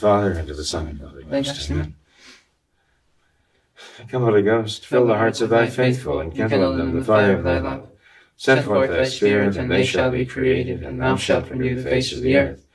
Father, and to the Son, and to the Holy Ghost. Amen. Come, Holy Ghost, fill the hearts of thy faithful, and kindle in them the fire of thy love. Send forth thy Spirit, and they shall be created, and thou shalt renew the face of the earth.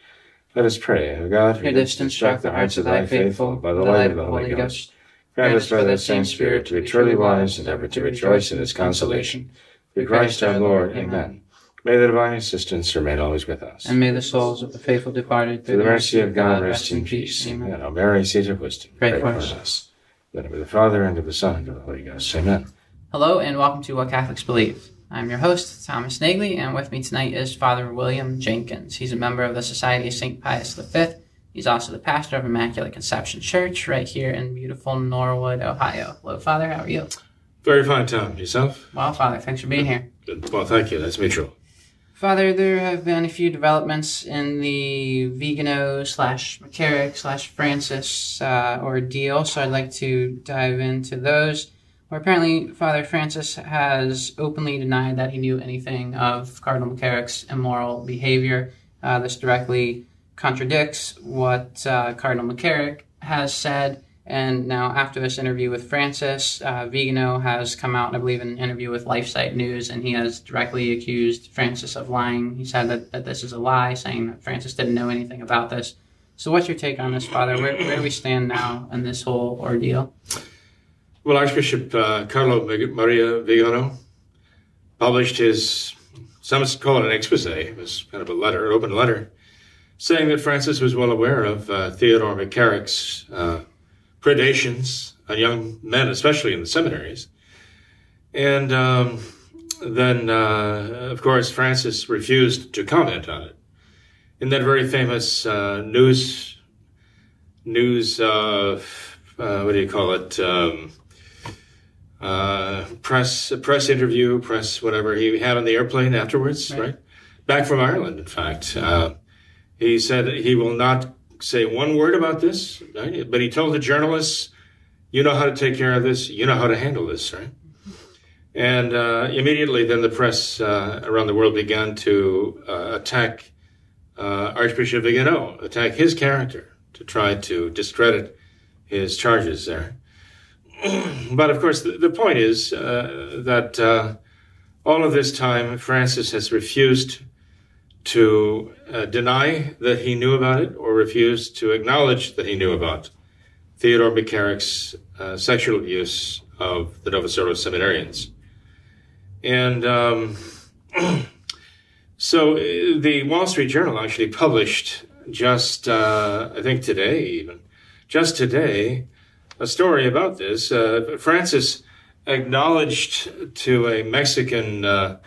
Let us pray, O God, Who didst instruct the hearts of thy faithful by the light of the Holy Ghost, Grant us by that same Spirit to be truly wise and ever to rejoice in his consolation. Through Christ our Lord. Amen. May the divine assistance remain always with us. and may the souls of the faithful departed Through the mercy of God, rest in peace. Amen. Amen. O Mary, seat of wisdom, Pray for us. In the name of the Father, and of the Son, and of the Holy Ghost. Amen. Hello, and welcome to What Catholics Believe. I'm your host, Thomas Nagley, and with me tonight is Father William Jenkins. He's a member of the Society of St. Pius V. He's also the pastor of Immaculate Conception Church right here in beautiful Norwood, Ohio. Hello, Father. How are you? Very fine, Tom. Yourself? Well, Father, thanks for being here. Good. Well, thank you. That's mutual. Father, there have been a few developments in the Vigano slash McCarrick slash Francis uh, ordeal, so I'd like to dive into those. Where apparently Father Francis has openly denied that he knew anything of Cardinal McCarrick's immoral behavior. Uh, this directly contradicts what uh, Cardinal McCarrick has said. And now, after this interview with Francis, uh, Vigano has come out, I believe, in an interview with LifeSite News, and he has directly accused Francis of lying. He said that, that this is a lie, saying that Francis didn't know anything about this. So, what's your take on this, Father? Where, where do we stand now in this whole ordeal? Well, Archbishop uh, Carlo Maria Vigano published his, some call it an expose, it was kind of a letter, an open letter, saying that Francis was well aware of uh, Theodore McCarrick's uh, predations on young men, especially in the seminaries. And um, then, uh, of course, Francis refused to comment on it. In that very famous uh, news, news, uh, uh, what do you call it? Um, uh, press press interview, press whatever he had on the airplane afterwards, Right. right? Back from Ireland, in fact. Uh, he said he will not say one word about this, right? but he told the journalists, "You know how to take care of this. You know how to handle this, right?" And uh, immediately, then the press uh, around the world began to uh, attack uh, Archbishop Vigano, attack his character, to try to discredit his charges there but of course, the, the point is uh, that uh, all of this time, Francis has refused to uh, deny that he knew about it or refuse to acknowledge that he knew about Theodore McCarrick's uh, sexual abuse of the Novus seminarians. And um, so uh, the Wall Street Journal actually published just, uh, I think today even, just today, a story about this. Uh, Francis acknowledged to a Mexican uh,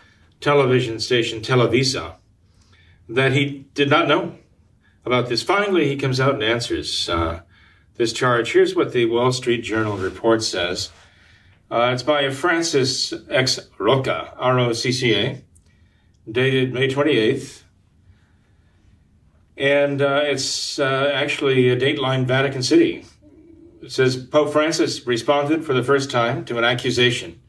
television station, Televisa, that he did not know about this. Finally, he comes out and answers uh, this charge. Here's what the Wall Street Journal report says. Uh, it's by Francis X. Rocca, R O C C A, dated May 28th. And uh, it's uh, actually a Dateline Vatican City. It says Pope Francis responded for the first time to an accusation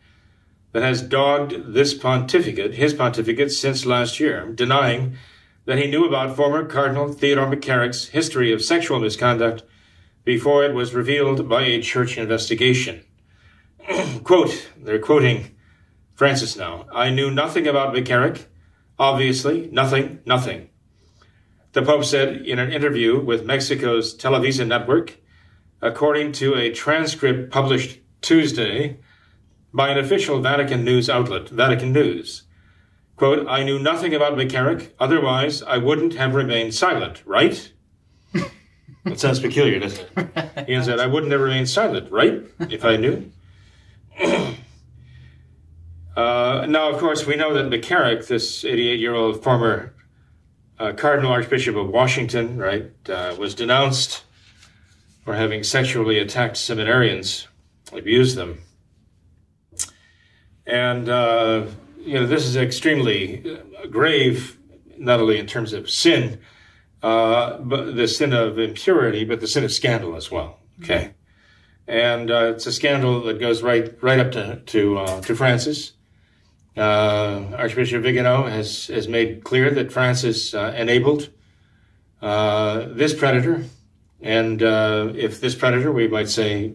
that has dogged this pontificate, his pontificate, since last year, denying that he knew about former Cardinal Theodore McCarrick's history of sexual misconduct before it was revealed by a church investigation. Quote, they're quoting Francis now. I knew nothing about McCarrick. Obviously, nothing, nothing. The Pope said in an interview with Mexico's Televisa network, according to a transcript published Tuesday by an official Vatican news outlet, Vatican News. Quote, I knew nothing about McCarrick, otherwise I wouldn't have remained silent, right? that sounds peculiar, doesn't it? He said, I wouldn't have remained silent, right? If I knew. uh, now, of course, we know that McCarrick, this 88 year old former uh, Cardinal Archbishop of Washington, right, uh, was denounced for having sexually attacked seminarians, abused them. And, uh, you know, this is extremely grave, not only in terms of sin, uh, but the sin of impurity, but the sin of scandal as well. Okay. And uh, it's a scandal that goes right right up to to, uh, to Francis. Uh, Archbishop Vigano has has made clear that Francis uh, enabled this predator, and if this predator, we might say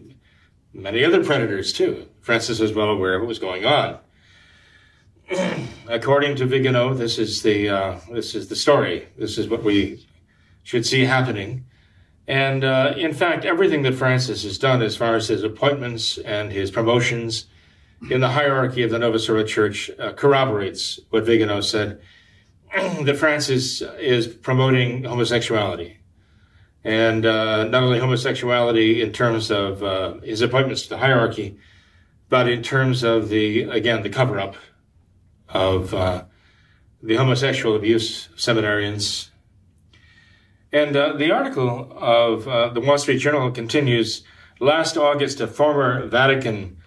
many other predators too. Francis was well aware of what was going on. According to Vigano, this is the uh, this is the story. This is what we should see happening. And uh, in fact, everything that Francis has done as far as his appointments and his promotions in the hierarchy of the Novus Ordo Church uh, corroborates what Vigano said that Francis is promoting homosexuality. And uh, not only homosexuality in terms of uh, his appointments to the hierarchy, but in terms of the, again, the cover up of uh, the homosexual abuse seminarians. And uh, the article of uh, the Wall Street Journal continues. Last August, a former Vatican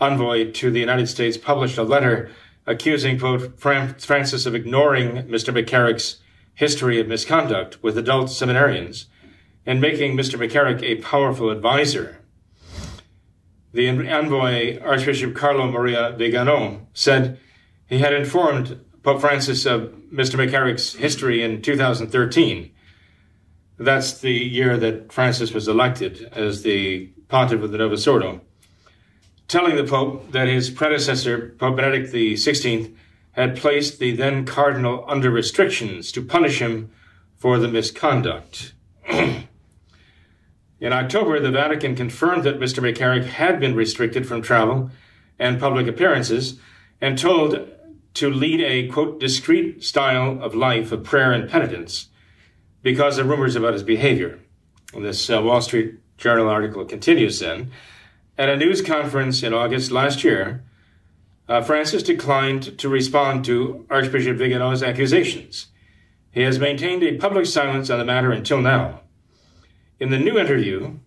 envoy to the United States published a letter accusing Pope Francis of ignoring Mr. McCarrick's history of misconduct with adult seminarians and making Mr. McCarrick a powerful advisor. The envoy, Archbishop Carlo Maria Vigano, said he had informed Pope Francis of Mr. McCarrick's history in 2013. That's the year that Francis was elected as the pontiff of the Novus Ordo, telling the Pope that his predecessor, Pope Benedict XVI, had placed the then cardinal under restrictions to punish him for the misconduct. in October, the Vatican confirmed that Mr. McCarrick had been restricted from travel and public appearances and told to lead a, quote, discreet style of life of prayer and penitence because of rumors about his behavior. And this uh, Wall Street Journal article continues then. At a news conference in August last year, uh, Francis declined to respond to Archbishop Vigano's accusations. He has maintained a public silence on the matter until now. In the new interview,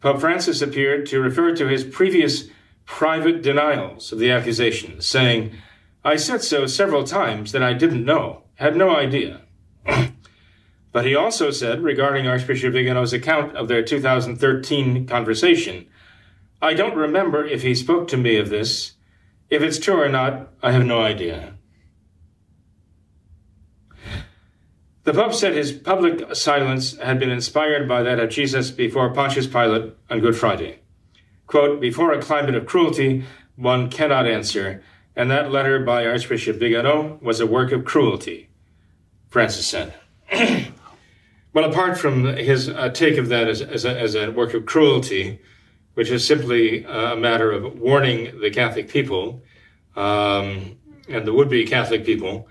Pope Francis appeared to refer to his previous private denials of the accusations, saying, I said so several times that I didn't know, had no idea. but he also said, regarding Archbishop Vigano's account of their 2013 conversation, I don't remember if he spoke to me of this. If it's true or not, I have no idea. The Pope said his public silence had been inspired by that of Jesus before Pontius Pilate on Good Friday. Quote, Before a climate of cruelty, one cannot answer, and that letter by Archbishop Vigano was a work of cruelty, Francis said. well, apart from his uh, take of that as, as, a, as, a, work of cruelty, which is simply a matter of warning the Catholic people um, and the would-be Catholic people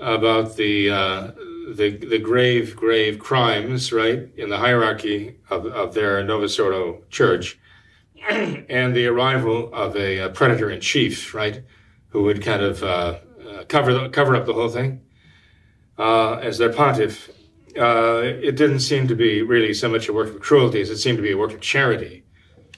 about the, uh, the, the grave, grave crimes, right, in the hierarchy of, of their Novus Ordo church, and the arrival of a, a predator in chief, right, who would kind of uh, uh, cover the, cover up the whole thing uh, as their pontiff. Uh, it didn't seem to be really so much a work of cruelty as it seemed to be a work of charity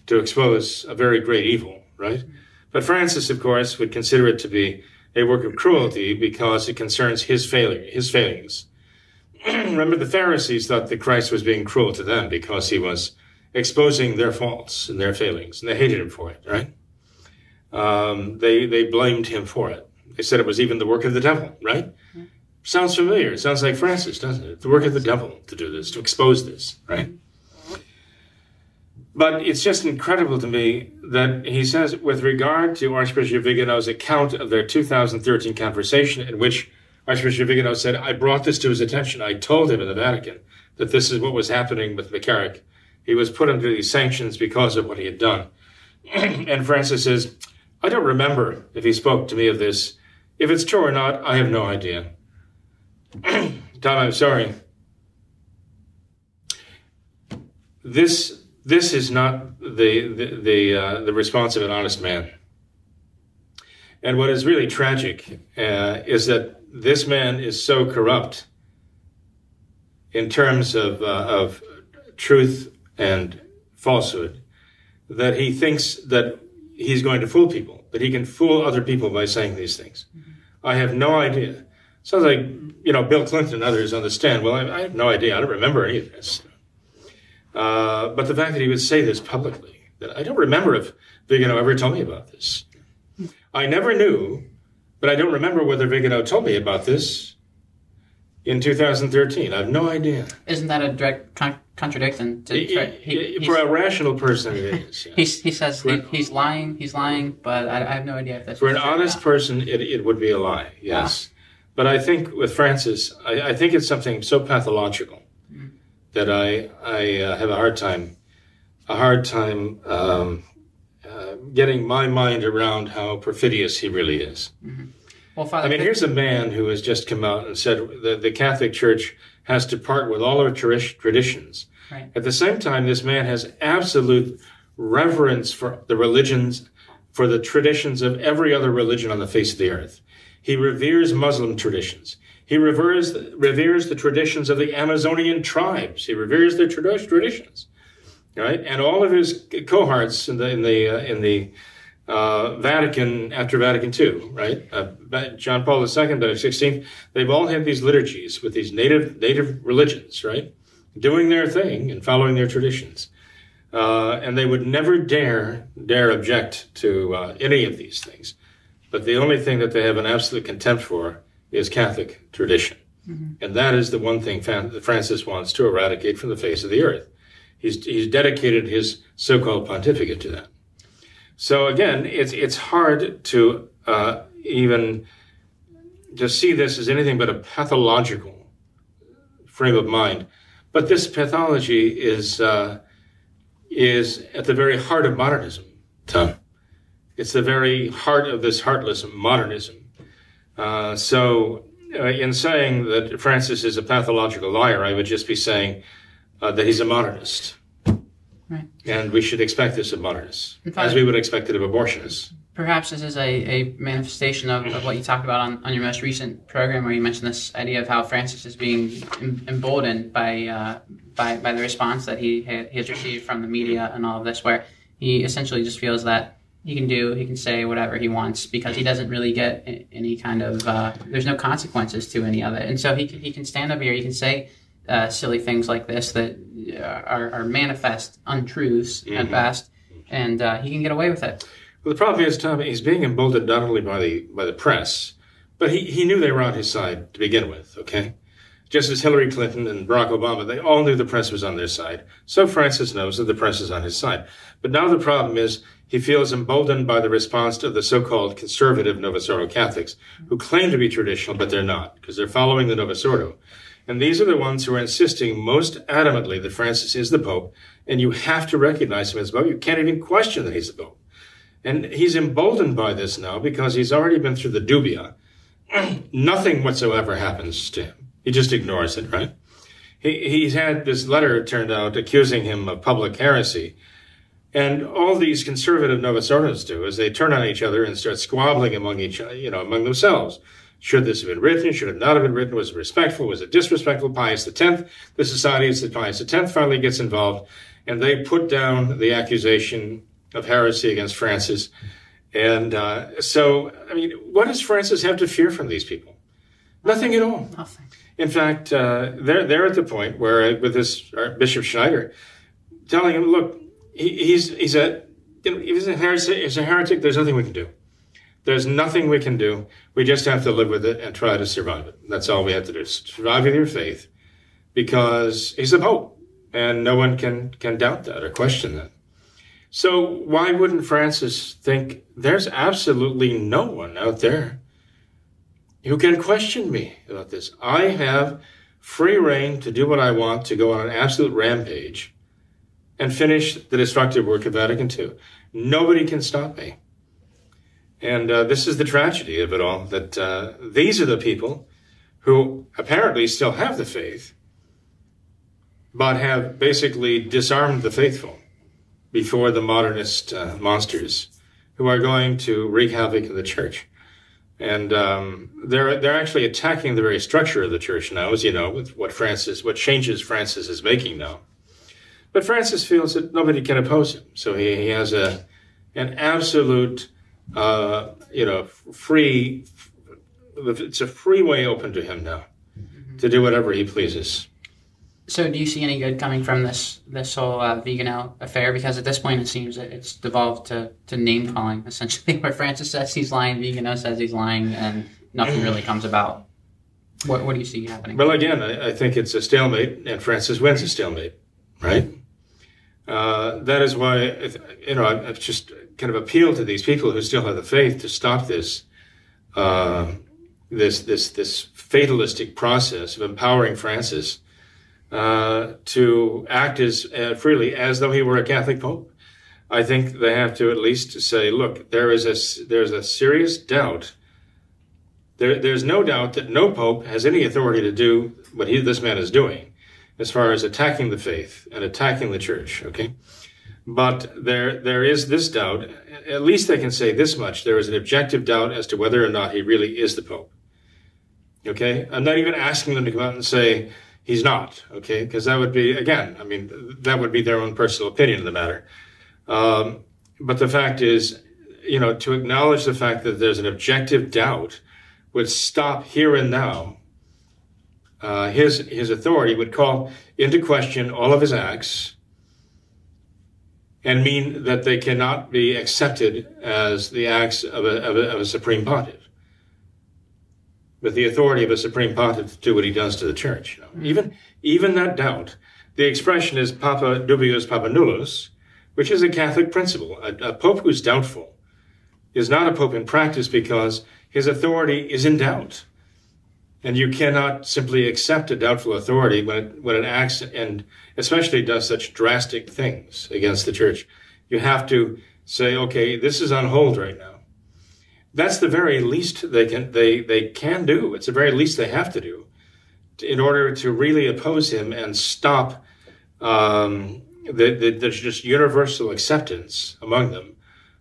to expose a very great evil, right? But Francis, of course, would consider it to be a work of cruelty because it concerns his failure, his failings. Remember, the Pharisees thought that Christ was being cruel to them because he was exposing their faults and their failings, and they hated him for it, right? Um, they they blamed him for it. They said it was even the work of the devil. Right? Mm-hmm. Sounds familiar. It sounds like Francis, doesn't it? The work of the devil to do this, to expose this. Right? But it's just incredible to me that he says, with regard to Archbishop Vigano's account of their 2013 conversation, in which Archbishop Vigano said, I brought this to his attention. I told him in the Vatican that this is what was happening with McCarrick. He was put under these sanctions because of what he had done. and Francis says, I don't remember if he spoke to me of this. If it's true or not, I have no idea. Tom, I'm sorry. This this is not the the the, uh, the response of an honest man. And what is really tragic uh, is that this man is so corrupt in terms of uh, of truth and falsehood that he thinks that he's going to fool people, but he can fool other people by saying these things. Mm-hmm. I have no idea. Sounds like, you know, Bill Clinton and others understand. Well, I, I have no idea. I don't remember any of this. Uh, but the fact that he would say this publicly, that I don't remember if Vigano ever told me about this. I never knew, but I don't remember whether Vigano told me about this in 2013. I have no idea. Isn't that a direct con- contradiction? To, he, he, for a rational person, it is. Yeah. he, he says he, he's lying, he's lying, but I, I, have no idea if that's For an honest person, it, it would be a lie, yes. But I think with Francis, I, I think it's something so pathological mm. that I, I uh, have a hard time, a hard time um, uh, getting my mind around how perfidious he really is. Mm-hmm. Well, Father, I mean, here's a man who has just come out and said that the Catholic Church has to part with all our traditions. Right. At the same time, this man has absolute reverence for the religions, for the traditions of every other religion on the face of the earth. He reveres Muslim traditions. He reveres, reveres the traditions of the Amazonian tribes. He reveres their traditions, right? And all of his cohorts in the in the uh, in the uh, Vatican after Vatican II, right? Uh, John Paul II, Benedict XVI, they've all had these liturgies with these native native religions, right? Doing their thing and following their traditions. Uh, and they would never dare dare object to uh, any of these things. But the only thing that they have an absolute contempt for is Catholic tradition. Mm-hmm. And that is the one thing Francis wants to eradicate from the face of the earth. He's, he's dedicated his so-called pontificate to that. So again, it's, it's hard to uh, even to see this as anything but a pathological frame of mind. But this pathology is, uh, is at the very heart of modernism, Tom. It's the very heart of this heartless modernism. Uh, so, uh, in saying that Francis is a pathological liar, I would just be saying uh, that he's a modernist. Right. And we should expect this of modernists, as we would expect it of abortionists. Perhaps this is a, a manifestation of, of what you talked about on, on your most recent program, where you mentioned this idea of how Francis is being emboldened by, uh, by, by the response that he, he has received from the media and all of this, where he essentially just feels that he can do he can say whatever he wants because he doesn't really get any kind of uh, there's no consequences to any of it and so he can, he can stand up here he can say uh, silly things like this that are, are manifest untruths mm-hmm. at best and uh, he can get away with it well the problem is Tom he's being emboldened not only by the by the press but he, he knew they were on his side to begin with okay just as Hillary Clinton and Barack Obama, they all knew the press was on their side. So Francis knows that the press is on his side. But now the problem is he feels emboldened by the response of the so-called conservative Novus Ordo Catholics, who claim to be traditional, but they're not, because they're following the Novus Ordo. And these are the ones who are insisting most adamantly that Francis is the Pope, and you have to recognize him as Pope. You can't even question that he's the Pope. And he's emboldened by this now because he's already been through the dubia. Nothing whatsoever happens to him. He just ignores it, right? He, he's had this letter, it turned out, accusing him of public heresy. And all these conservative Novus Ordos do is they turn on each other and start squabbling among each other, you know, among themselves. Should this have been written? Should it not have been written? Was it respectful? Was it disrespectful? Pius X, the society of Pius X finally gets involved and they put down the accusation of heresy against Francis. And uh, so, I mean, what does Francis have to fear from these people? Nothing at all. Nothing. In fact, uh, they're, they're at the point where, with this Bishop Schneider, telling him, look, he, he's, he's, a, you know, he's, a heretic, he's a heretic, there's nothing we can do. There's nothing we can do. We just have to live with it and try to survive it. That's all we have to do. Survive with your faith because he's the Pope and no one can, can doubt that or question that. So why wouldn't Francis think there's absolutely no one out there who can question me about this. I have free rein to do what I want, to go on an absolute rampage and finish the destructive work of Vatican II. Nobody can stop me. And uh, this is the tragedy of it all that uh, these are the people who apparently still have the faith, but have basically disarmed the faithful before the modernist uh, monsters who are going to wreak havoc in the church and um, they're they're actually attacking the very structure of the church now, as you know, with what Francis, what changes Francis is making now. But Francis feels that nobody can oppose him, so he, he has a an absolute, uh, you know, free. It's a free way open to him now to do whatever he pleases. So, do you see any good coming from this this whole uh, Vigano affair? Because at this point, it seems that it's devolved to, to name calling, essentially, where Francis says he's lying, Vigano says he's lying, and nothing really comes about. What, what do you see happening? Well, again, I, I think it's a stalemate, and Francis wins a stalemate, right? Uh, that is why, you know, I've just kind of appeal to these people who still have the faith to stop this, uh, this, this, this fatalistic process of empowering Francis uh, to act as uh, freely as though he were a Catholic pope. I think they have to at least say, look, there is a there's a serious doubt there, there's no doubt that no pope has any authority to do what he, this man is doing as far as attacking the faith and attacking the church, okay? But there, there is this doubt. At least they can say this much. There is an objective doubt as to whether or not he really is the pope. Okay? I'm not even asking them to come out and say he's not, okay? Because that would be, again, I mean, that would be their own personal opinion of the matter. Um, but the fact is, you know, to acknowledge the fact that there's an objective doubt would stop here and now uh, his his authority would call into question all of his acts and mean that they cannot be accepted as the acts of a, of a, of a supreme pontiff with the authority of a supreme pontiff to do what he does to the church you know? even even that doubt the expression is papa dubius papa nullus which is a catholic principle a, a pope who's doubtful is not a pope in practice because his authority is in doubt. And you cannot simply accept a doubtful authority when it, when it acts and especially does such drastic things against the church. You have to say, okay, this is on hold right now. That's the very least they can, they, they can do. It's the very least they have to do in order to really oppose him and stop um, the, the, there's just universal acceptance among them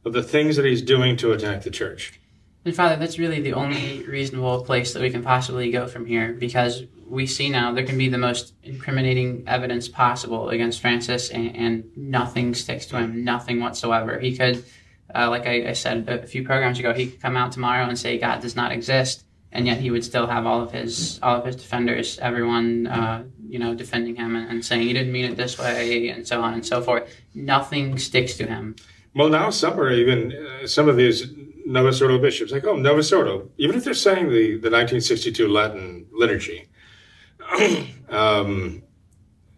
of the things that he's doing to attack the church. And Father, that's really the only reasonable place that we can possibly go from here because we see now there can be the most incriminating evidence possible against Francis and, and nothing sticks to him, nothing whatsoever. He could, uh, like I, I, said a few programs ago, he could come out tomorrow and say God does not exist, and yet he would still have all of his all of his defenders, everyone, uh, you know, defending him and, and saying he didn't mean it this way, and so on and so forth. Nothing sticks to him. Well, now some are even uh, some of these Novus Ordo bishops, like, oh, Novus Ordo, even if they're saying the, the 1962 Latin liturgy, um,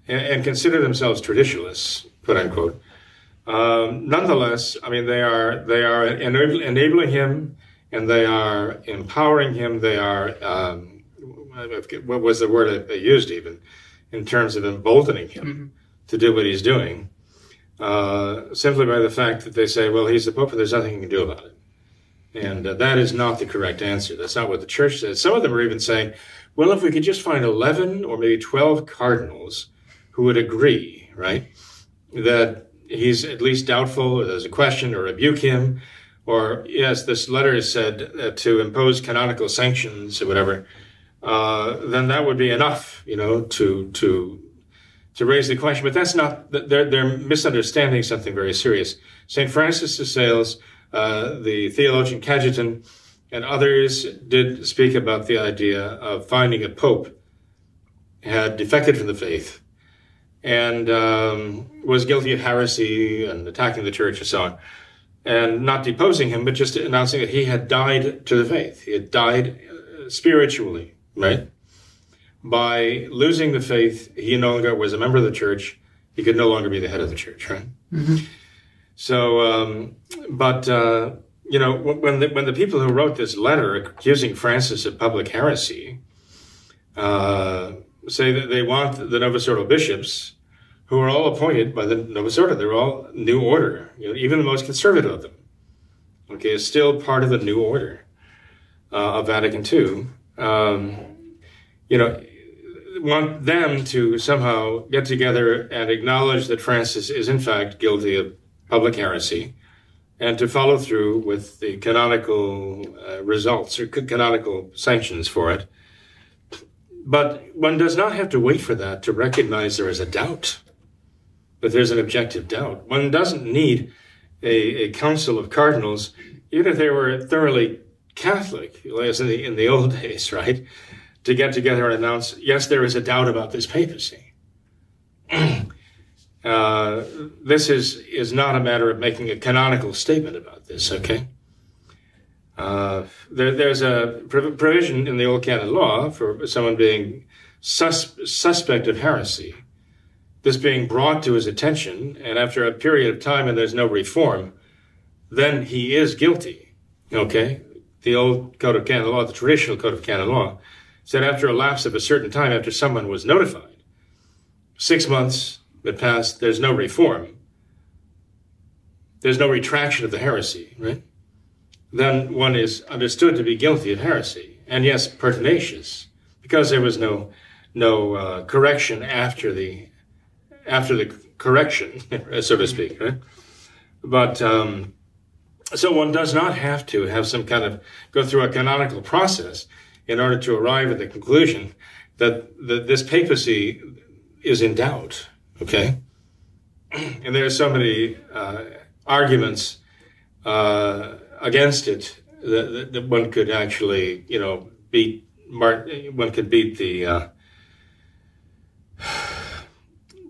and, and, consider themselves traditionalists, quote unquote, um, nonetheless, I mean, they are they are enabling, enabling him, and they are empowering him. They are um, what was the word they used even in terms of emboldening him mm-hmm. to do what he's doing, uh, simply by the fact that they say, well, he's the pope, and there's nothing you can do about it. And uh, that is not the correct answer. That's not what the church says. Some of them are even saying, well, if we could just find 11 or maybe 12 cardinals who would agree, right, that he's at least doubtful, or there's a question, or rebuke him, or yes, this letter is said uh, to impose canonical sanctions or whatever, uh, then that would be enough, you know, to to to raise the question. But that's not. They're they're misunderstanding something very serious. Saint Francis de Sales uh, the theologian Cajetan and others did speak about the idea of finding a pope had defected from the faith and um, was guilty of heresy and attacking the church and so on. And not deposing him, but just announcing that he had died to the faith. He had died uh, spiritually, right? By losing the faith, he no longer was a member of the church. He could no longer be the head of the church, right? Mm-hmm. So, um, but uh, you know, when the, when the people who wrote this letter accusing Francis of public heresy uh, say that they want the Novus Ordo bishops, who are all appointed by the Novus Ordo, they're all New Order. You know, even the most conservative of them, okay, is still part of the New Order uh, of Vatican II. Um, you know, want them to somehow get together and acknowledge that Francis is in fact guilty of public heresy and to follow through with the canonical uh, results or canonical sanctions for it. But one does not have to wait for that to recognize there is a doubt. but there's an objective doubt. One doesn't need a, a council of cardinals, even if they were thoroughly Catholic, as in the, in the old days, right? To get together and announce, yes, there is a doubt about this papacy. uh, this is, is not a matter of making a canonical statement about this, okay? Uh, there, there's a provision in the Old Canon Law for someone being sus- suspect of heresy this being brought to his attention, and after a period of time and there's no reform, then he is guilty. Okay? The old Code of Canon Law, the traditional Code of Canon Law, said after a lapse of a certain time, after someone was notified, six months had passed, there's no reform, there's no retraction of the heresy, right? Then one is understood to be guilty of heresy, and yes, pertinacious, because there was no no uh, correction after the after the correction, so to speak, right? But um, so one does not have to have some kind of go through a canonical process in order to arrive at the conclusion that, that this papacy is in doubt. Okay, and there are so many uh, arguments uh, against it that, that, one could actually, you know, beat. One could beat the. Uh,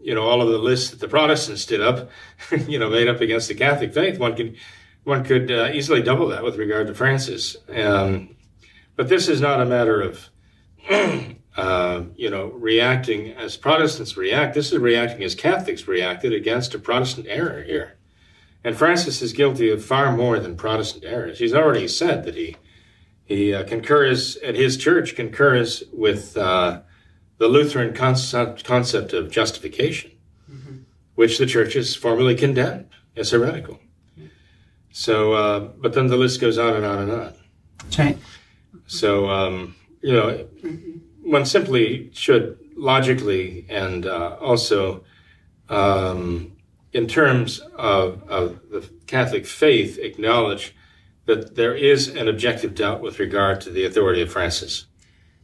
you know, all of the lists that the Protestants did up, you know, made up against the Catholic faith, one could one could uh, easily double that with regard to Francis. Um, but this is not a matter of, uh, you know, reacting as Protestants react. This is reacting as Catholics reacted against a Protestant error here. And Francis is guilty of far more than Protestant errors. He's already said that he he uh, concurs at his church concurs with uh, the Lutheran concept, concept of justification, mm-hmm. which the church has formally condemned as heretical. So, uh, but then the list goes on and on and on. That's right. So, um, you know, one simply should logically and uh, also um, in terms of, of the Catholic faith acknowledge that there is an objective doubt with regard to the authority of Francis.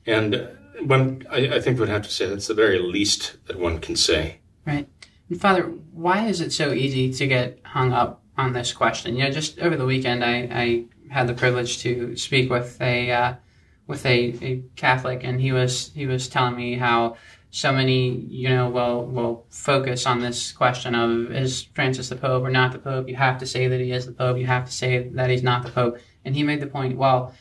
And one, I, I think would have to say that's the very least that one can say. Right. And Father, why is it so easy to get hung up on this question? You know, just over the weekend, I, I had the privilege to speak with a uh, with a, a Catholic, and he was he was telling me how so many you know will will focus on this question of is Francis the Pope or not the Pope? You have to say that he is the Pope. You have to say that he's not the Pope. And he made the point, well,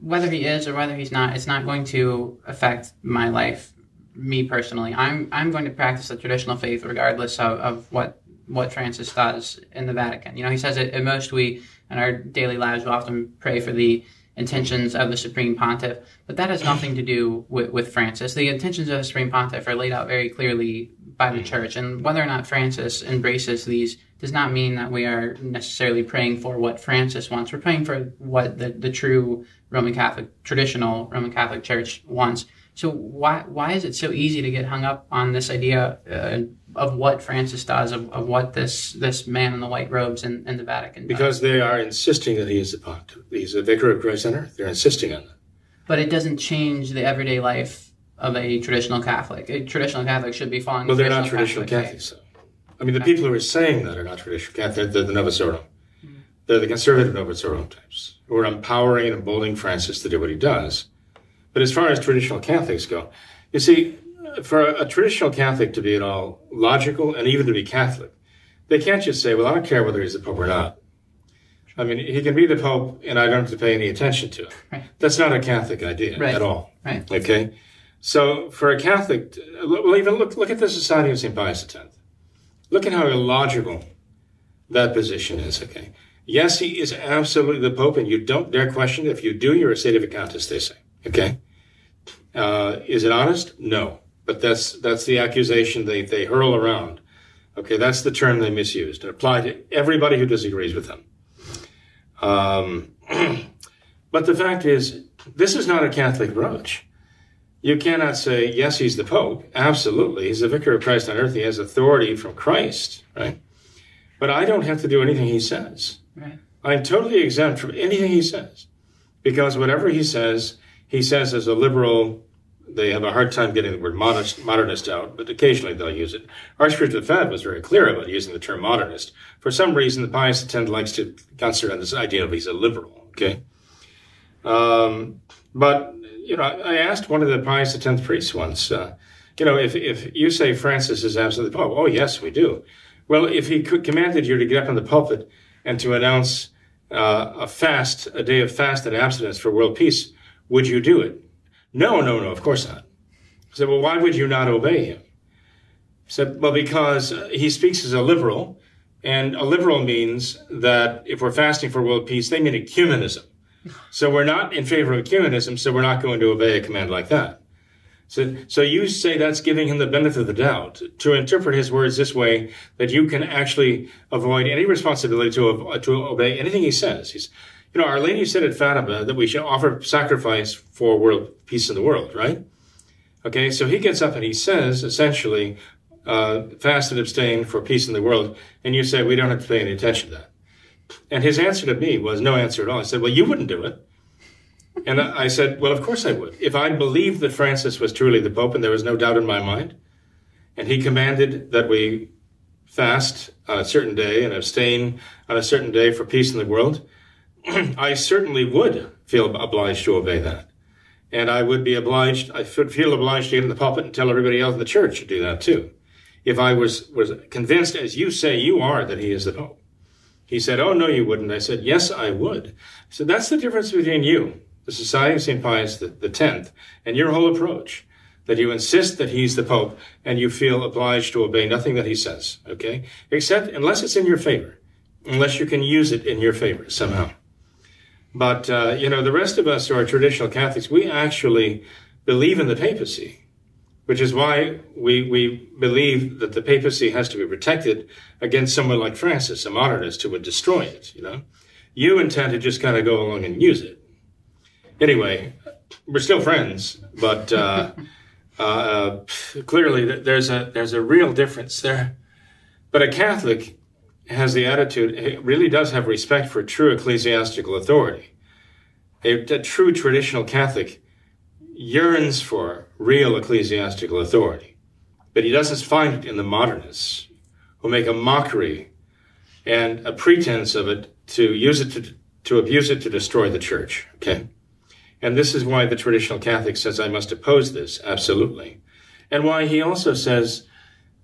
whether he is or whether he's not, it's not going to affect my life, me personally. I'm I'm going to practice the traditional faith regardless of, of what what Francis does in the Vatican. You know, he says it, at most we in our daily lives we often pray for the intentions of the Supreme Pontiff, but that has nothing to do with, with Francis. The intentions of the Supreme Pontiff are laid out very clearly by the Church, and whether or not Francis embraces these does not mean that we are necessarily praying for what Francis wants. We're praying for what the, the true Roman Catholic, traditional Roman Catholic Church wants. So why why is it so easy to get hung up on this idea uh, of what Francis does, of, of what this this man in the white robes in, in the Vatican does? Because they are insisting that he is the Pope. He's a vicar of Christ on earth. They're insisting on that. But it doesn't change the everyday life of a traditional Catholic. A traditional Catholic should be following. Well, they're not traditional Catholic Catholics. Though. I mean, the people who are saying that are not traditional Catholic. They're the Novus Ordo. Mm-hmm. They're the conservative Novus Ordo types who are empowering and emboldening Francis to do what he does. But as far as traditional Catholics go, you see, for a, traditional Catholic to be at all logical and even to be Catholic, they can't just say, well, I don't care whether he's the Pope or not. I mean, he can be the Pope and I don't have to pay any attention to him. Right. That's not a Catholic idea right. at all. Right. Okay? So for a Catholic, well, even look, look at the Society of St. Pius X. Look at how illogical that position is, okay? Yes, he is absolutely the Pope, and you don't dare question it. If you do, you're a sedevacantist, they say, okay? Uh, is it honest? No. But that's, that's the accusation they, they hurl around. Okay, that's the term they misused and apply to everybody who disagrees with them. Um, but the fact is, this is not a Catholic approach. You cannot say, yes, he's the Pope. Absolutely. He's the vicar of Christ on earth. He has authority from Christ, right? But I don't have to do anything he says. Right. I'm totally exempt from anything he says. Because whatever he says, he says as a liberal they have a hard time getting the word modernist, modernist out, but occasionally they'll use it. Archbishop Lefebvre was very clear about using the term modernist. For some reason, the Pius X likes to concentrate on this idea of he's a liberal, okay? Um, but, you know, I asked one of the Pius X priests once, uh, you know, if, if you say Francis is absolutely Pope, oh, yes, we do. Well, if he commanded you to get up in the pulpit and to announce uh, a fast, a day of fast and abstinence for world peace, would you do it? No, no, no, of course not. I said, well, why would you not obey him? He said, well, because uh, he speaks as a liberal, and a liberal means that if we're fasting for world peace, they mean ecumenism. So we're not in favor of ecumenism, so we're not going to obey a command like that. So, so you say that's giving him the benefit of the doubt to interpret his words this way that you can actually avoid any responsibility to, to obey anything he says. He's, you know, Our Lady said at Fatima that we should offer sacrifice for world peace in the world, right? Okay, so he gets up and he says essentially, uh, fast and abstain for peace in the world, and you say we don't have to pay any attention to that. And his answer to me was no answer at all. I said, well, you wouldn't do it. And I said, well, of course I would. If I believed that Francis was truly the Pope, and there was no doubt in my mind, and he commanded that we fast on a certain day and abstain on a certain day for peace in the world, I certainly would feel obliged to obey that. And I would be obliged, I would feel obliged to get in the pulpit and tell everybody else in the church to do that too. If I was, was convinced, as you say you are, that he is the Pope. He said, Oh, no, you wouldn't. I said, Yes, I would. So that's the difference between you the Society of St. Pius X, and your whole approach, that you insist that he's the Pope and you feel obliged to obey nothing that he says, okay? Except unless it's in your favor, unless you can use it in your favor somehow. But, uh, you know, the rest of us who are traditional Catholics, we actually believe in the papacy, which is why we, we believe that the papacy has to be protected against someone like Francis, a modernist who would destroy it, you know? You intend to just kind of go along and use it anyway, we're still friends, but uh, uh, clearly there's a there's a real difference there. But a Catholic has the attitude; it really does have respect for true ecclesiastical authority. A, a true traditional Catholic yearns for real ecclesiastical authority, but he doesn't find it in the modernists who make a mockery and a pretense of it to use it to to abuse it to destroy the church. Okay. And this is why the traditional Catholic says I must oppose this, absolutely. And why he also says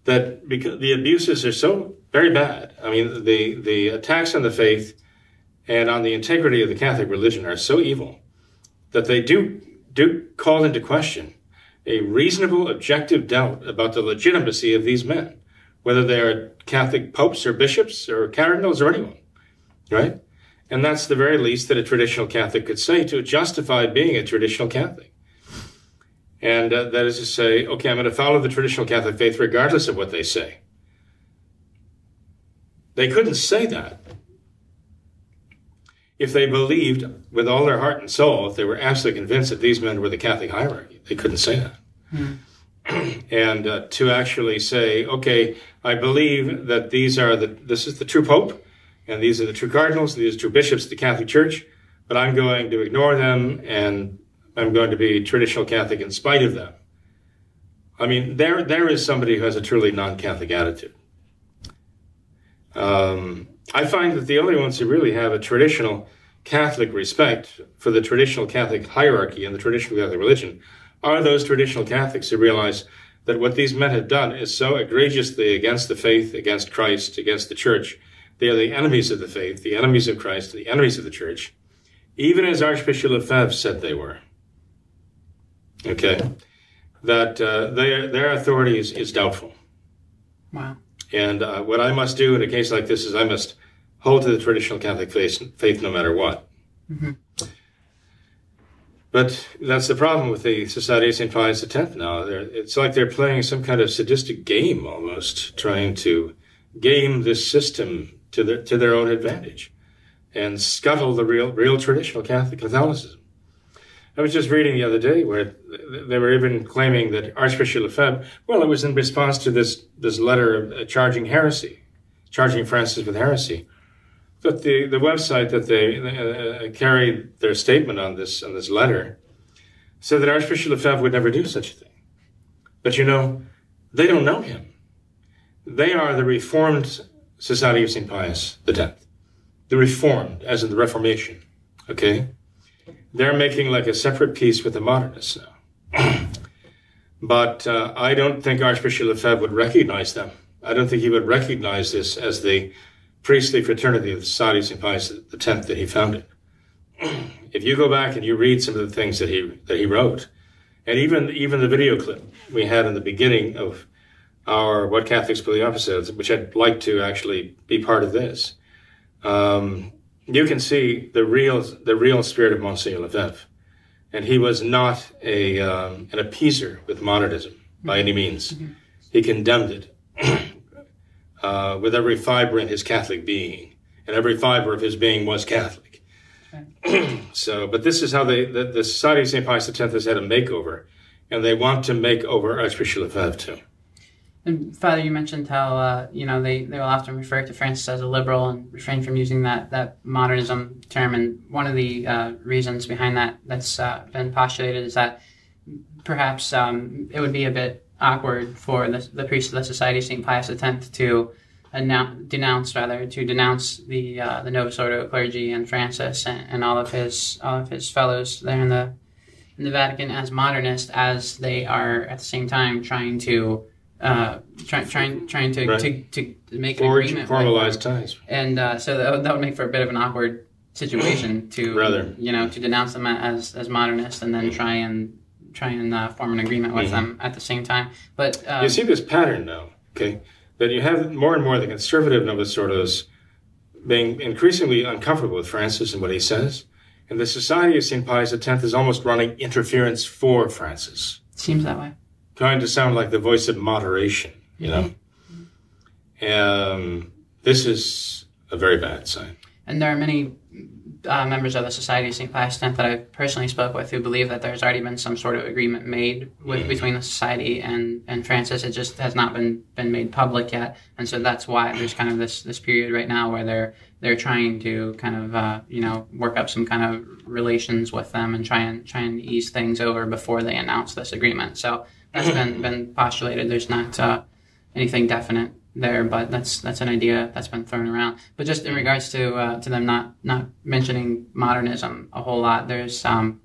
that because the abuses are so very bad. I mean, the, the attacks on the faith and on the integrity of the Catholic religion are so evil that they do, do call into question a reasonable, objective doubt about the legitimacy of these men, whether they are Catholic popes or bishops or cardinals or anyone, right? And that's the very least that a traditional Catholic could say to justify being a traditional Catholic. And uh, that is to say, okay, I'm going to follow the traditional Catholic faith regardless of what they say. They couldn't say that if they believed with all their heart and soul, if they were absolutely convinced that these men were the Catholic hierarchy. They couldn't say that. Mm. and uh, to actually say, okay, I believe that these are the, this is the true Pope and these are the true cardinals, these are the true bishops of the Catholic Church, but I'm going to ignore them and I'm going to be traditional Catholic in spite of them. I mean, there there is somebody who has a truly non-Catholic attitude. Um, I find that the only ones who really have a traditional Catholic respect for the traditional Catholic hierarchy and the traditional Catholic religion are those traditional Catholics who realize that what these men have done is so egregiously against the faith, against Christ, against the church, they are the enemies of the faith, the enemies of Christ, the enemies of the church, even as Archbishop Lefebvre said they were. Okay? That uh, their, their authority is, is doubtful. Wow. And uh, what I must do in a case like this is I must hold to the traditional Catholic faith, faith no matter what. Mm-hmm. But that's the problem with the Society of St. Pius X now. They're, it's like they're playing some kind of sadistic game almost, trying to game this system to their to their own advantage, and scuttle the real real traditional Catholic Catholicism. I was just reading the other day where they were even claiming that Archbishop Lefebvre, well, it was in response to this this letter uh, charging heresy, charging Francis with heresy. But the, the website that they uh, uh, carried their statement on this on this letter said that Archbishop Lefebvre would never do such a thing. But you know, they don't know him. They are the Reformed Society of St. Pius X. The Reformed, as in the Reformation. Okay? They're making like a separate peace with the modernists now. but uh, I don't think Archbishop Lefebvre would recognize them. I don't think he would recognize this as the priestly fraternity of the Society of St. Pius X that he founded. if you go back and you read some of the things that he that he wrote, and even even the video clip we had in the beginning of our What Catholics Believe episodes, which I'd like to actually be part of this, um, you can see the real the real spirit of Monsignor Lefebvre, and he was not a um, an appeaser with modernism by any means. Mm-hmm. He condemned it uh, with every fiber in his Catholic being, and every fiber of his being was Catholic. so, but this is how they the, the Society of St. Pius X has had a makeover, and they want to make over Archbishop Lefebvre too. And Father, you mentioned how uh, you know they, they will often refer to Francis as a liberal and refrain from using that, that modernism term. And one of the uh, reasons behind that that's uh, been postulated is that perhaps um, it would be a bit awkward for the, the priest of the Society St. Pius X to announce, denounce, rather, to denounce the uh, the Novus Ordo clergy and Francis and, and, all of his all of his fellows there in the in the Vatican as modernist, as they are at the same time trying to uh, try, trying trying to, right. to, to make Forge, an agreement formalized ties, and uh, so that, that would make for a bit of an awkward situation to Rather. you know to denounce them as as modernist and then try and try and uh, form an agreement with mm-hmm. them at the same time. But um, you see this pattern now, okay? That you have more and more the conservative Novus Ordos being increasingly uncomfortable with Francis and what he says, and the Society of St. Pius X is almost running interference for Francis. Seems that way. Trying to sound like the voice of moderation, you know? Um, this is a very bad sign. And there are many uh, members of the Society of St. Pius X that I personally spoke with who believe that there's already been some sort of agreement made with, mm. between the Society and, and Francis. It just has not been, been made public yet. And so that's why there's kind of this, this period right now where they're, they're trying to kind of, uh, you know, work up some kind of relations with them and try and, try and ease things over before they announce this agreement. So that's been, been postulated. There's not uh, anything definite there, but that's that's an idea that's been thrown around. But just in regards to uh, to them not not mentioning modernism a whole lot, there's um,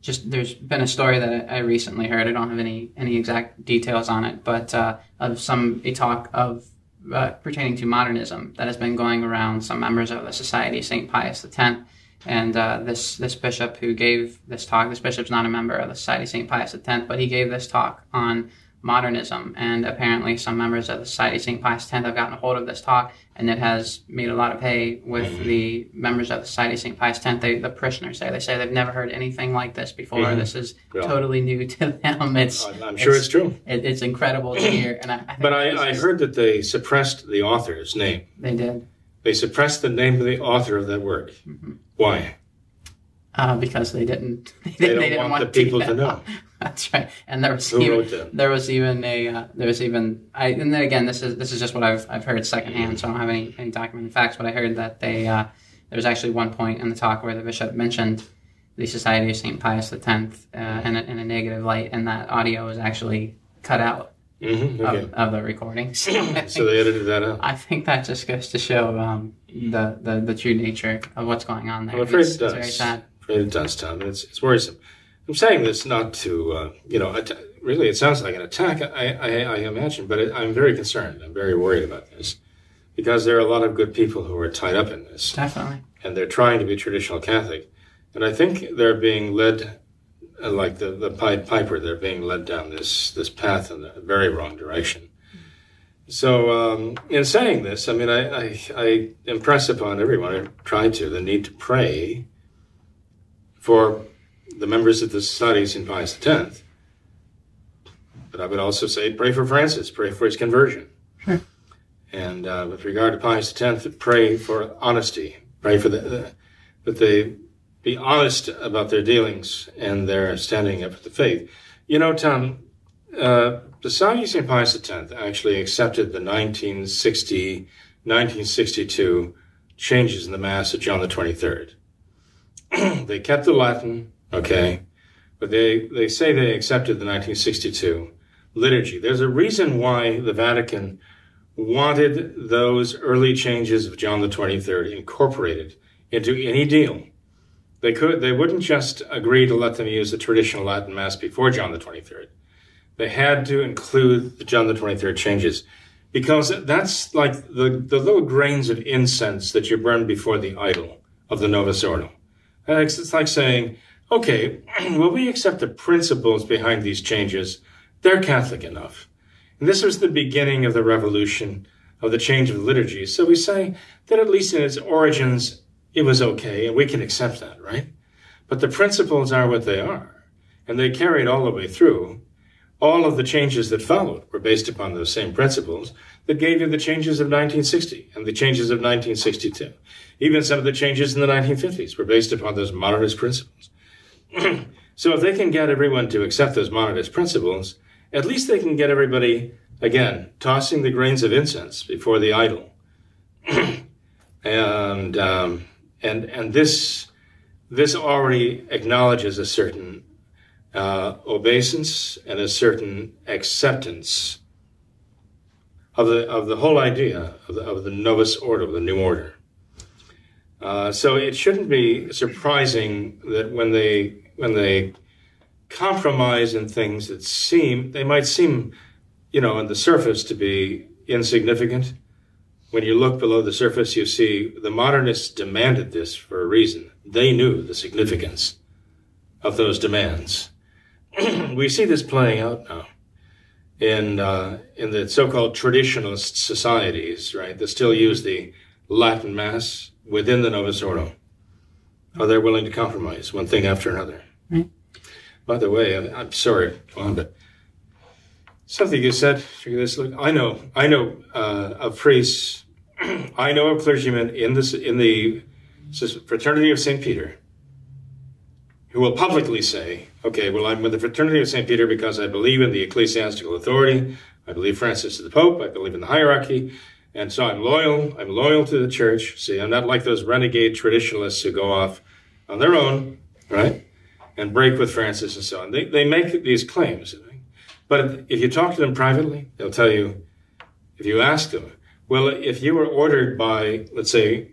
just there's been a story that I recently heard. I don't have any any exact details on it, but uh, of some a talk of uh, pertaining to modernism that has been going around some members of the Society of Saint Pius X. And uh, this this bishop who gave this talk, this bishop's not a member of the Society of Saint Pius X, but he gave this talk on modernism. And apparently, some members of the Society of St. Pius X have gotten a hold of this talk, and it has made a lot of hay with mm-hmm. the members of the Society of St. Pius X. They, the parishioners say they say they've never heard anything like this before. Mm-hmm. This is yeah. totally new to them. It's I'm sure it's, it's true. It, it's incredible to hear. And I, I but I, I heard that they suppressed the author's name. They did. They suppressed the name of the author of that work. Mm-hmm. Why? Uh, because they didn't. They, they don't they want, want, the people to, to know. That's right. And there was Who even there was even a uh, there was even I and then again this is this is just what I've I've heard secondhand, so I don't have any, any documented facts, but I heard that they uh, there was actually one point in the talk where the bishop mentioned the Society of Saint Pius X uh, in, a, in a negative light, and that audio was actually cut out. Mm-hmm, okay. of, of, the recording. So, so, they edited that out. I think that just goes to show um, the, the, the true nature of what's going on there. I'm afraid it's, it does. It's very sad. I'm afraid it does, Tom. It's, it's worrisome. I'm saying this not to, uh, you know, att- really it sounds like an attack, I, I, I imagine, but it, I'm very concerned. I'm very worried about this because there are a lot of good people who are tied up in this. Definitely. And they're trying to be traditional Catholic. And I think they're being led, uh, like the, the Pied Piper, they're being led down this, this path in the very wrong direction. So, um, in saying this, I mean, I, I, I impress upon everyone, I try to, the need to pray for the members of the Society of St. Pius X. But I would also say pray for Francis, pray for his conversion. Sure. And uh, with regard to Pius X, pray for honesty, pray for the, uh, that they be honest about their dealings and their standing up for the faith. You know, Tom, uh, the of St. Pius X actually accepted the 1960, 1962 changes in the Mass of John the 23rd. they kept the Latin, Okay. but they, they say they accepted the 1962 liturgy. There's a reason why the Vatican wanted those early changes of John the 23rd incorporated into any deal. They could they wouldn't just agree to let them use the traditional Latin Mass before John the 23rd. They had to include the John the 23rd changes because that's like the, the little grains of incense that you burn before the idol of the Novus Ordo. It's like saying, okay, well, we accept the principles behind these changes. They're Catholic enough. And this was the beginning of the revolution of the change of liturgy. So we say that at least in its origins, it was okay, and we can accept that, right? But the principles are what they are, and they carried all the way through. All of the changes that followed were based upon those same principles that gave you the changes of 1960 and the changes of 1962. Even some of the changes in the 1950s were based upon those modernist principles. so if they can get everyone to accept those modernist principles, at least they can get everybody, again, tossing the grains of incense before the idol. and, um, and, and this, this already acknowledges a certain uh, obeisance and a certain acceptance of the, of the whole idea of the, of the novus ordo, the new order. Uh, so it shouldn't be surprising that when they when they compromise in things that seem they might seem, you know, on the surface to be insignificant. When you look below the surface, you see the modernists demanded this for a reason. They knew the significance of those demands. We see this playing out now in uh, in the so-called traditionalist societies, right? That still use the Latin Mass within the Novus Ordo. Are they willing to compromise one thing after another? Mm-hmm. By the way, I'm, I'm sorry, but something you said. This, look, I know, I know uh, of priests. I know of clergymen in this in the fraternity of Saint Peter who will publicly say, "Okay, well, I'm with the fraternity of Saint Peter because I believe in the ecclesiastical authority. I believe Francis is the Pope. I believe in the hierarchy." And so I'm loyal. I'm loyal to the church. See, I'm not like those renegade traditionalists who go off on their own, right? and break with Francis and so on. They, they make these claims. But if you talk to them privately, they'll tell you, if you ask them, well, if you were ordered by, let's say,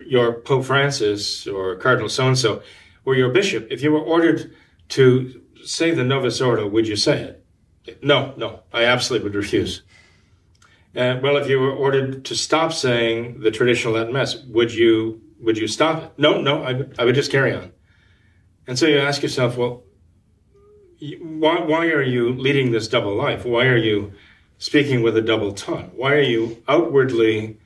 your Pope Francis or Cardinal so and so, or your bishop, if you were ordered to say the Novus Ordo, would you say it? No, no, I absolutely would refuse. Uh, well, if you were ordered to stop saying the traditional Latin Mass, would you would you stop it? No, no, I, I would just carry on. And so you ask yourself, well, why, why are you leading this double life? Why are you speaking with a double tongue? Why are you outwardly,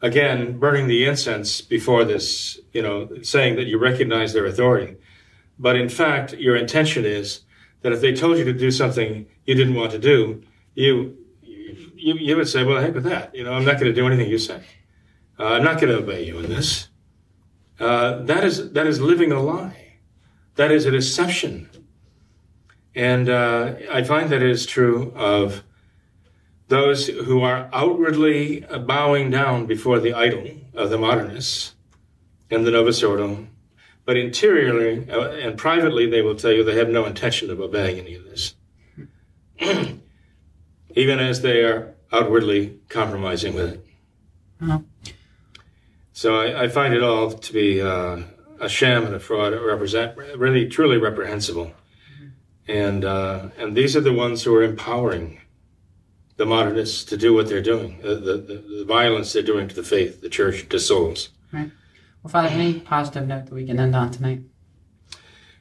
again, burning the incense before this, you know, saying that you recognize their authority? But in fact, your intention is that if they told you to do something you didn't want to do, you, you, you would say, well, heck with that. You know, I'm not going to do anything you say. Uh, I'm not going to obey you in this. Uh, that is, that is living a lie. That is a deception. And uh, I find that it is true of those who are outwardly bowing down before the idol of the modernists and the Novus Ordo, but interiorly uh, and privately they will tell you they have no intention of obeying any of this, even as they are outwardly compromising with it. So I, I, find it all to be uh, a sham and a fraud represent really truly reprehensible. And uh, and these are the ones who are empowering the modernists to do what they're doing, the, the, the violence they're doing to the faith, the church, to souls. Right. Well, Father, any positive note that we can end on tonight?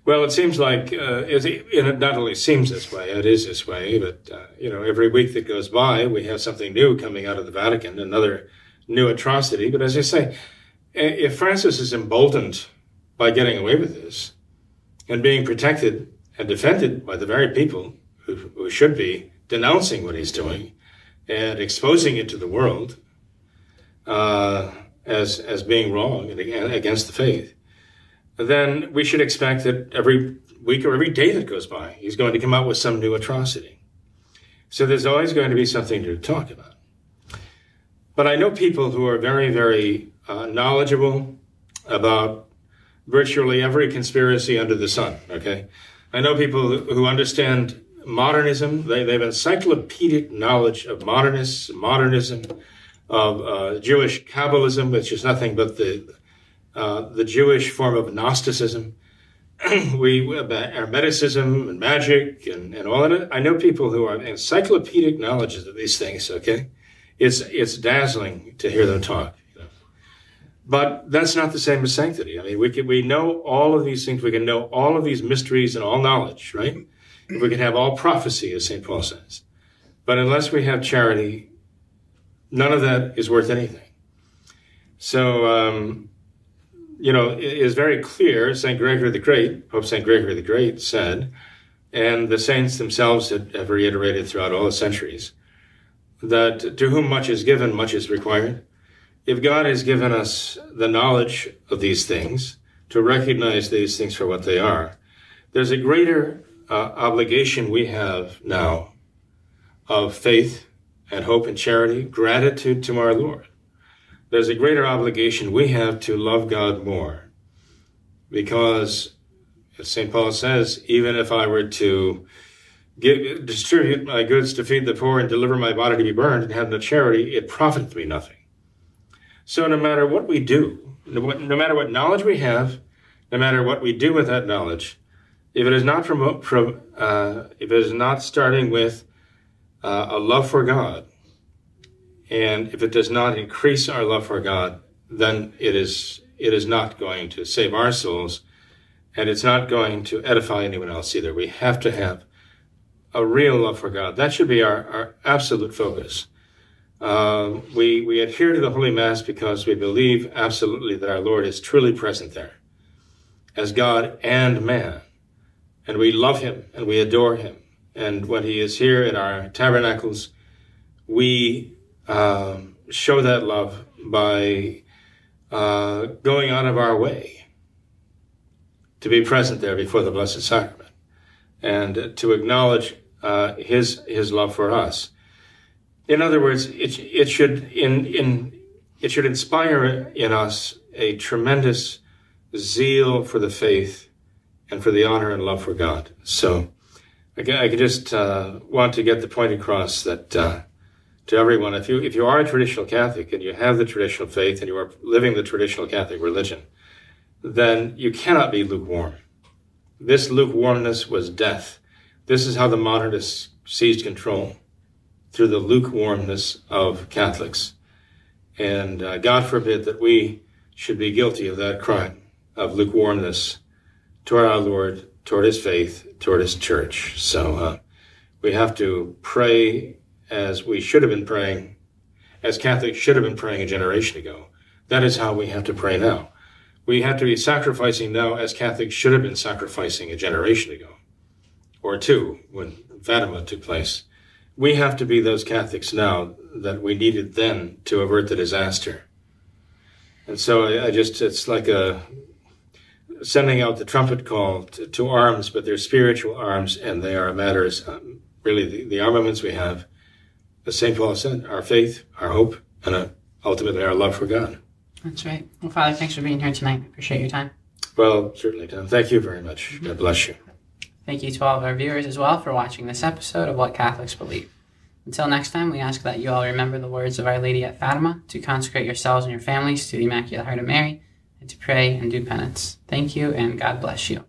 Well, it seems like uh, it, it, not only seems this way, it is this way. But uh, you know, every week that goes by, we have something new coming out of the Vatican, another new atrocity. But as I say, if Francis is emboldened by getting away with this and being protected and defended by the very people who, who should be denouncing what he's doing and exposing it to the world uh, as as being wrong and against the faith, then we should expect that every week or every day that goes by, he's going to come out with some new atrocity. So there's always going to be something to talk about. But I know people who are very, very uh, knowledgeable about virtually every conspiracy under the sun. Okay, I know people who understand modernism. They, they have encyclopedic knowledge of modernists, modernism, of uh, Jewish Kabbalism, which is nothing but the uh, the Jewish form of Gnosticism. we, we Hermeticism and magic and, and all of it. I know people who are encyclopedic knowledge of these things. Okay, it's it's dazzling to hear them talk. But that's not the same as sanctity. I mean, we can, we know all of these things. We can know all of these mysteries and all knowledge, right? We can have all prophecy, as St. Paul says. But unless we have charity, none of that is worth anything. So, um, you know, it is very clear, St. Gregory the Great, Pope St. Gregory the Great said, and the saints themselves have reiterated throughout all the centuries, that to whom much is given, much is required. If God has given us the knowledge of these things, to recognize these things for what they are, there's a greater uh, obligation we have now of faith and hope and charity, gratitude to our Lord. There's a greater obligation we have to love God more. Because, as St. Paul says, even if I were to give, distribute my goods to feed the poor and deliver my body to be burned and have no charity, it profiteth me nothing. So no matter what we do, no, matter what knowledge we have, no matter what we do with that knowledge, if it is not from, from uh, if it is not starting with uh, a love for God, and if it does not increase our love for God, then it is it is not going to save our souls, and it's not going to edify anyone else either. We have to have a real love for God. That should be our, our absolute focus. Uh, we we adhere to the Holy Mass because we believe absolutely that our Lord is truly present there, as God and man, and we love Him and we adore Him. And when He is here in our tabernacles, we um, show that love by uh, going out of our way to be present there before the Blessed Sacrament and to acknowledge uh, His His love for us. In other words, it, it should in in it should inspire in us a tremendous zeal for the faith and for the honor and love for God. So, I, I just uh, want to get the point across that uh, to everyone, if you if you are a traditional Catholic and you have the traditional faith and you are living the traditional Catholic religion, then you cannot be lukewarm. This lukewarmness was death. This is how the modernists seized control through the lukewarmness of Catholics. And uh, God forbid that we should be guilty of that crime of lukewarmness toward our Lord, toward His faith, toward His church. So uh, we have to pray as we should have been praying, as Catholics should have been praying a generation ago. That is how we have to pray now. We have to be sacrificing now as Catholics should have been sacrificing a generation ago or two when Fatima took place. We have to be those Catholics now that we needed then to avert the disaster. And so I, just, it's like a sending out the trumpet call to, to, arms, but they're spiritual arms and they are matters, um, really the, the armaments we have as St. Paul said, our faith, our hope, and uh, ultimately our love for God. That's right. Well, Father, thanks for being here tonight. Appreciate your time. Well, certainly, Tom. Thank you very much. Mm-hmm. God bless you. Thank you to all of our viewers as well for watching this episode of What Catholics Believe. Until next time, we ask that you all remember the words of Our Lady at Fatima to consecrate yourselves and your families to the Immaculate Heart of Mary and to pray and do penance. Thank you, and God bless you.